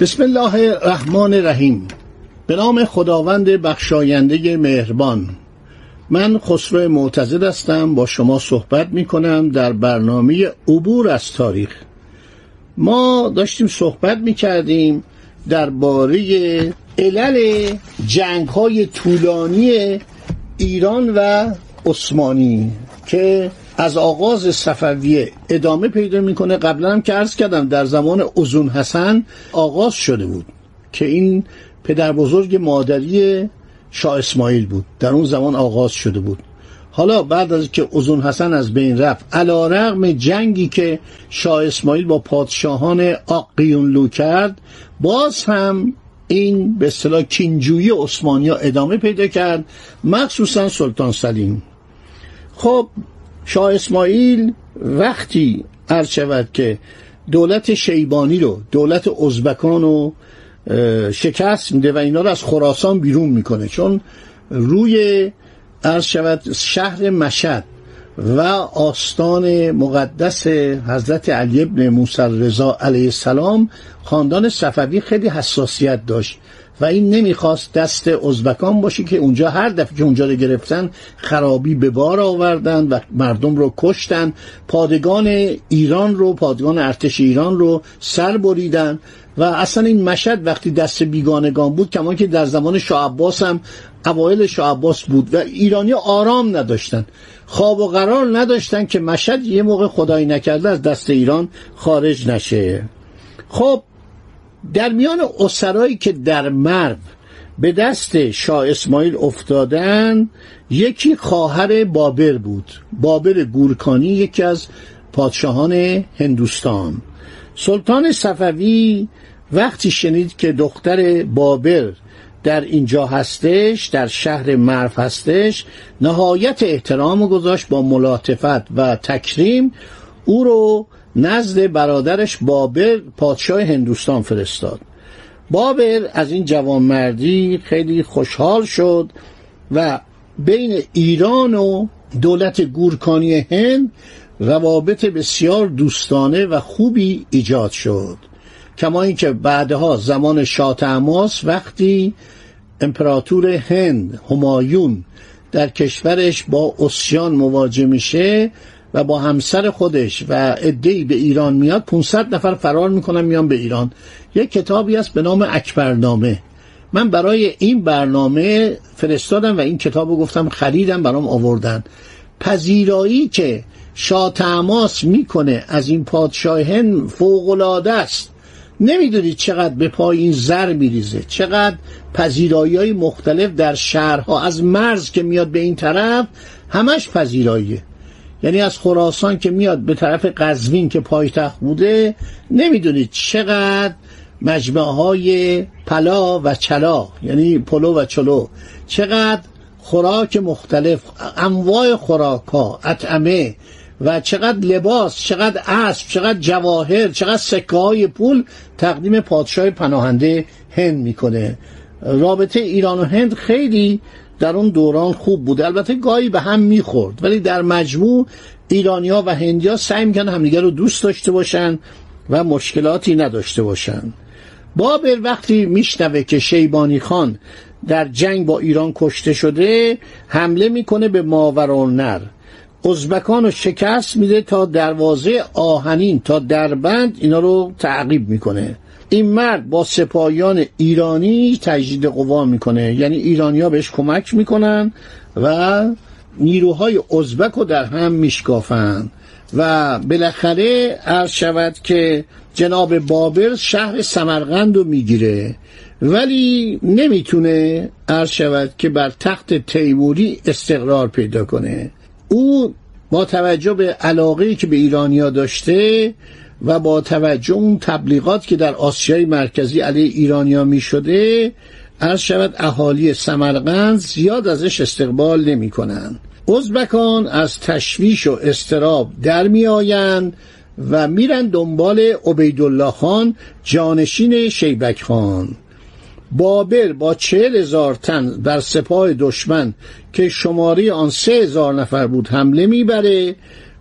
بسم الله الرحمن الرحیم. به نام خداوند بخشاینده مهربان. من خسرو معتزد هستم با شما صحبت می کنم در برنامه عبور از تاریخ. ما داشتیم صحبت می کردیم درباره علل جنگ های طولانی ایران و عثمانی که از آغاز صفویه ادامه پیدا می‌کنه. قبلا هم که عرض کردم در زمان ازون حسن آغاز شده بود که این پدر بزرگ مادری شاه اسماعیل بود. در اون زمان آغاز شده بود. حالا بعد از که ازون حسن از بین رفت علا رغم جنگی که شاه اسماعیل با پادشاهان آقیونلو کرد باز هم این به اصطلاح کینجویی عثمانی ادامه پیدا کرد مخصوصا سلطان سلیم. خب شاه اسماعیل وقتی عرض شود که دولت شیبانی رو دولت ازبکان رو شکست میده و اینا رو از خراسان بیرون می‌کنه. چون روی عرض شود شهر مشد و آستان مقدس حضرت علی ابن موسی رضا علیه السلام خاندان صفوی خیلی حساسیت داشت. و این نمی‌خواست دست ازبکان باشه که اونجا هر دفعه که اونجا رو گرفتن خرابی به بار آوردن و مردم رو کشتن. پادگان ایران رو پادگان ارتش ایران رو سر بریدن و اصلا این مشهد وقتی دست بیگانگان بود کمان که در زمان شاه عباس هم اوایل شاه عباس بود و ایرانی آرام نداشتن. خواب و قرار نداشتن که مشهد یه موقع خدایی نکرده از دست ایران خارج نشه. خب در میان اسرایی که در مرو به دست شاه اسماعیل افتادن یکی خواهر بابر بود. بابر گورکانی یکی از پادشاهان هندوستان. سلطان صفوی وقتی شنید که دختر بابر در اینجا هستش در شهر مرف هستش نهایت احترام گذاشت با ملاطفت و تکریم. او رو نزد برادرش بابر پادشاه هندوستان فرستاد. بابر از این جوانمردی خیلی خوشحال شد و بین ایران و دولت گورکانی هند روابط بسیار دوستانه و خوبی ایجاد شد. کما اینکه بعدها زمان شاه وقتی امپراتور هند همایون در کشورش با اسیان مواجه میشه و با همسر خودش و عدهای به ایران میاد 500 نفر فرار می‌کنن میان به ایران. یک کتابی است به نام اکبرنامه. من برای این برنامه فرستادم و این کتاب رو گفتم خریدم برام آوردن. پذیرایی که شاه تماس می‌کنه از این پادشاه هند فوقلاده است. نمی‌دونید چقدر به پای این زر میریزه چقدر پذیرایی های مختلف در شهرها از مرز که میاد به این طرف همش پذیراییه. یعنی از خراسان که میاد به طرف قزوین که پایتخت بوده نمی‌دونید چقدر مجمع های پلا و چلا یعنی پلو و چلو چقدر خوراک مختلف انواع خوراک ها اطعمه و چقدر لباس چقدر اسب چقدر جواهر چقدر سکه های پول تقدیم پادشاه پناهنده هند می‌کنه. رابطه ایران و هند خیلی در اون دوران خوب بود البته گاهی به هم می‌خورد ولی در مجموع ایرانیا و هندیا سعی می‌کنن همدیگه رو دوست داشته باشن و مشکلاتی نداشته باشن. بابر وقتی میشنوه که شیبانی خان در جنگ با ایران کشته شده حمله می‌کنه به ماورالنر ازبکان رو شکست میده تا دروازه آهنین تا دربند اینا رو تعقیب می‌کنه. این مرد با سپاهیان ایرانی تجدید قوا می‌کنه. یعنی ایرانیا بهش کمک می‌کنن و نیروهای ازبک رو در هم میشکافن. و بالاخره عرض شود که جناب بابر شهر سمرقند رو می‌گیره. ولی نمی‌تونه عرض شود که بر تخت تیموری استقرار پیدا کنه. او با توجه به علاقه که به ایرانیا داشته و با توجه اون تبلیغات که در آسیای مرکزی علیه ایرانیا می شده عرض شود اهالی سمرقند زیاد ازش استقبال نمی کنند ازبکان از تشویش و استراب در می آیند و میرن دنبال عبیدالله خان جانشین شیبک خان. بابر با چهل هزار تن بر سپاه دشمن که شماری آن سه هزار نفر بود حمله می‌بره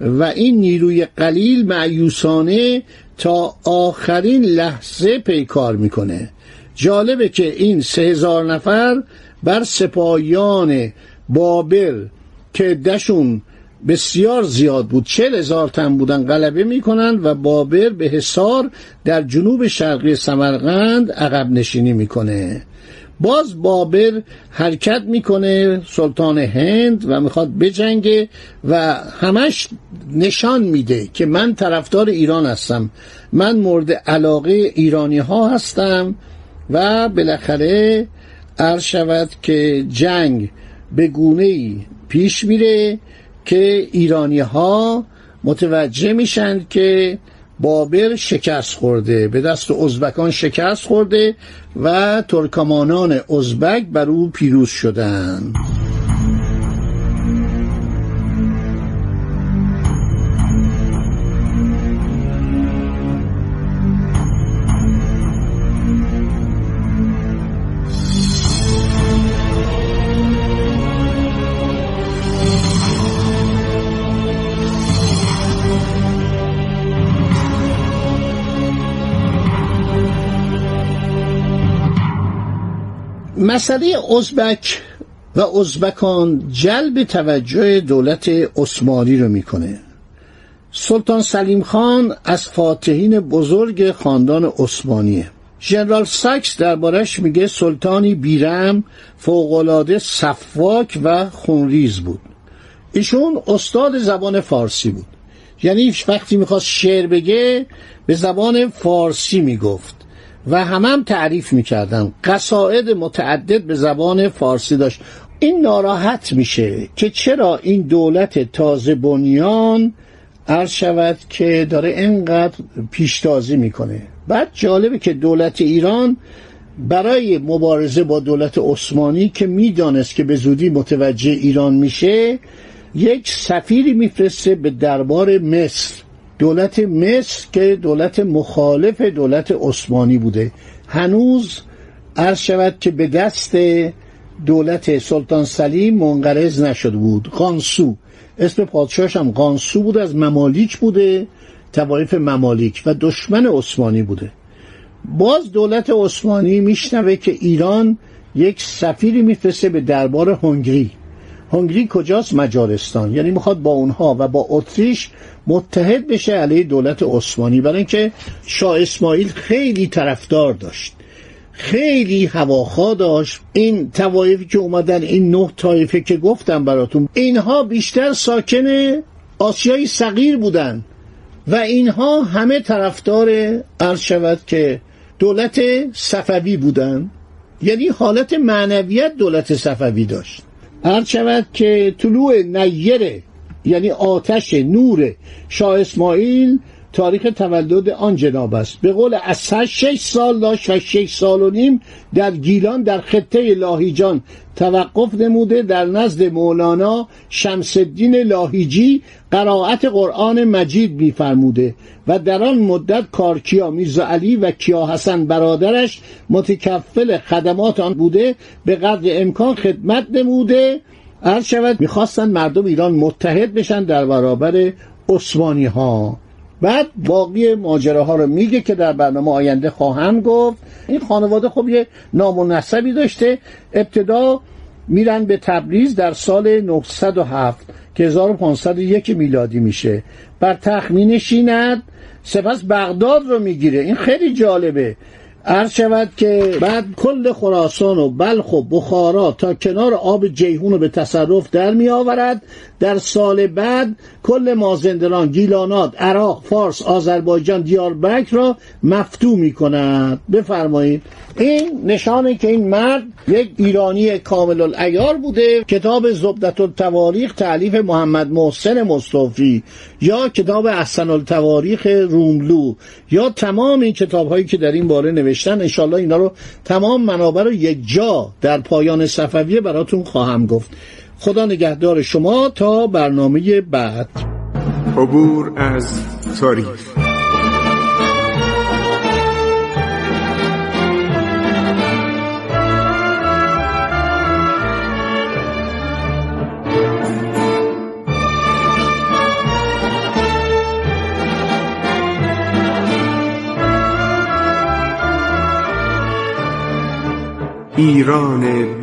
و این نیروی قلیل معیوسانه تا آخرین لحظه پیکار می‌کنه. جالبه که این سه هزار نفر بر سپاهیان بابر که دشون بسیار زیاد بود چل هزار تن بودن غلبه می‌کنند و بابر به حصار در جنوب شرقی سمرقند عقب نشینی می‌کنه. باز بابر حرکت می‌کنه سلطان هند و می‌خواد بجنگه و همش نشان میده که من طرفدار ایران هستم من مورد علاقه ایرانی ها هستم و بالاخره عرض شود که جنگ به گونه پیش میره که ایرانی ها متوجه میشن که بابر شکست خورده به دست ازبکان شکست خورده و ترکمانان ازبک بر او پیروز شدند. مسئله ازبک و ازبکان جلب توجه دولت عثمانی رو می‌کنه. سلطان سلیم خان از فاتحین بزرگ خاندان عثمانیه. ژنرال ساکس دربارش میگه سلطانی بیرم فوقالعاده صفاک و خونریز بود. ایشون استاد زبان فارسی بود. یعنی وقتی می‌خواست شعر بگه به زبان فارسی می‌گفت. و همم هم تعریف می‌کردن. قصاعد متعدد به زبان فارسی داشت. این ناراحت میشه که چرا این دولت تازه بنیان عرض شود که داره انقدر پیشتازی می‌کنه. بعد جالبه که دولت ایران برای مبارزه با دولت عثمانی که می‌دانست که به زودی متوجه ایران میشه یک سفیری میفرسته به دربار مصر. دولت مصر که دولت مخالف دولت عثمانی بوده. هنوز عرض شود که به دست دولت سلطان سلیم منقرض نشده بود. قانسو. اسم پادشاهش هم قانسو بود از ممالیک بوده توایف ممالیک و دشمن عثمانی بوده. باز دولت عثمانی میشنوه که ایران یک سفیری میفرسته به دربار هنگری. هنگری کجاست؟ مجارستان. یعنی می‌خواد با اونها و با اتریش متحد بشه علیه دولت عثمانی. برای اینکه شاه اسماعیل خیلی طرفدار داشت. خیلی هواخوا داشت. این توایفی که اومدن این نه طایفه که گفتم براتون اینها بیشتر ساکن آسیای صغیر بودن. و اینها همه طرفدار عرض شود که دولت صفوی بودن. یعنی حالت معنویت دولت صفوی داشت. هر شود که طلوع نیره یعنی آتش نور شاه اسماعیل تاریخ تولد آن جناب است. به قول اصح شش سال داشت و شش سال و نیم در گیلان در خطه لاهیجان توقف نموده در نزد مولانا شمس الدین لاهیجی قرائت قرآن مجید میفرموده و در آن مدت کارکیا میرزا علی و کیا حسن برادرش متکفل خدمات آن بوده به قدر امکان خدمت نموده. عرض شود می‌خواستن مردم ایران متحد بشن در برابر عثمانی ها بعد باقی ماجراها رو میگه که در برنامه آینده خواهم گفت. این خانواده خب یه نام و نسبی داشته. ابتدا میرن به تبریز در سال 907 که 1501 میلادی میشه. بر تخت مینشیند سپس بغداد رو می‌گیره. این خیلی جالبه. عرض شود که بعد کل خراسان و بلخ و بخارا تا کنار آب جیهون رو به تصرف در می آورد. در سال بعد کل مازندران گیلانات عراق فارس آذربایجان دیاربکر را مفتو می کند. بفرمایید. این نشانه که این مرد یک ایرانی کامل العیار بوده. کتاب زبدت التواریخ تعلیف محمد محسن مصطفی یا کتاب احسن التواریخ روملو یا تمام این کتاب هایی که در این باره نوشتن انشالله اینا رو تمام منابع رو یک جا در پایان صفویه براتون خواهم گفت. خدا نگهدار شما تا برنامه بعد. عبور از تاریخ.